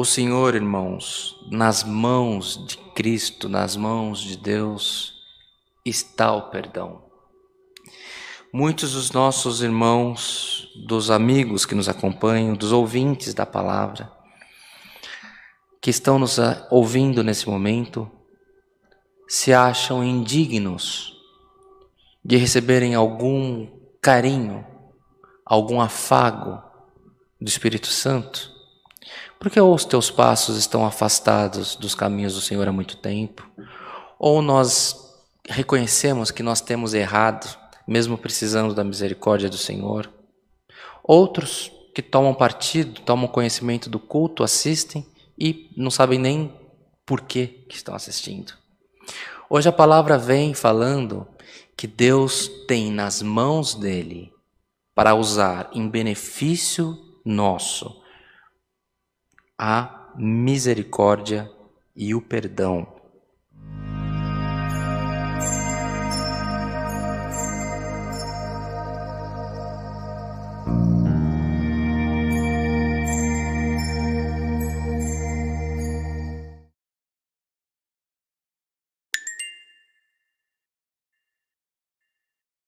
O Senhor, irmãos, nas mãos de Cristo, nas mãos de Deus, está o perdão. Muitos dos nossos irmãos, dos amigos que nos acompanham, dos ouvintes da palavra, que estão nos ouvindo nesse momento, se acham indignos de receberem algum carinho, algum afago do Espírito Santo? Porque ou os teus passos estão afastados dos caminhos do Senhor há muito tempo, ou nós reconhecemos que nós temos errado, mesmo precisando da misericórdia do Senhor. Outros que tomam partido, tomam conhecimento do culto, assistem e não sabem nem por que, que estão assistindo. Hoje a palavra vem falando que Deus tem nas mãos dele para usar em benefício nosso a misericórdia e o perdão.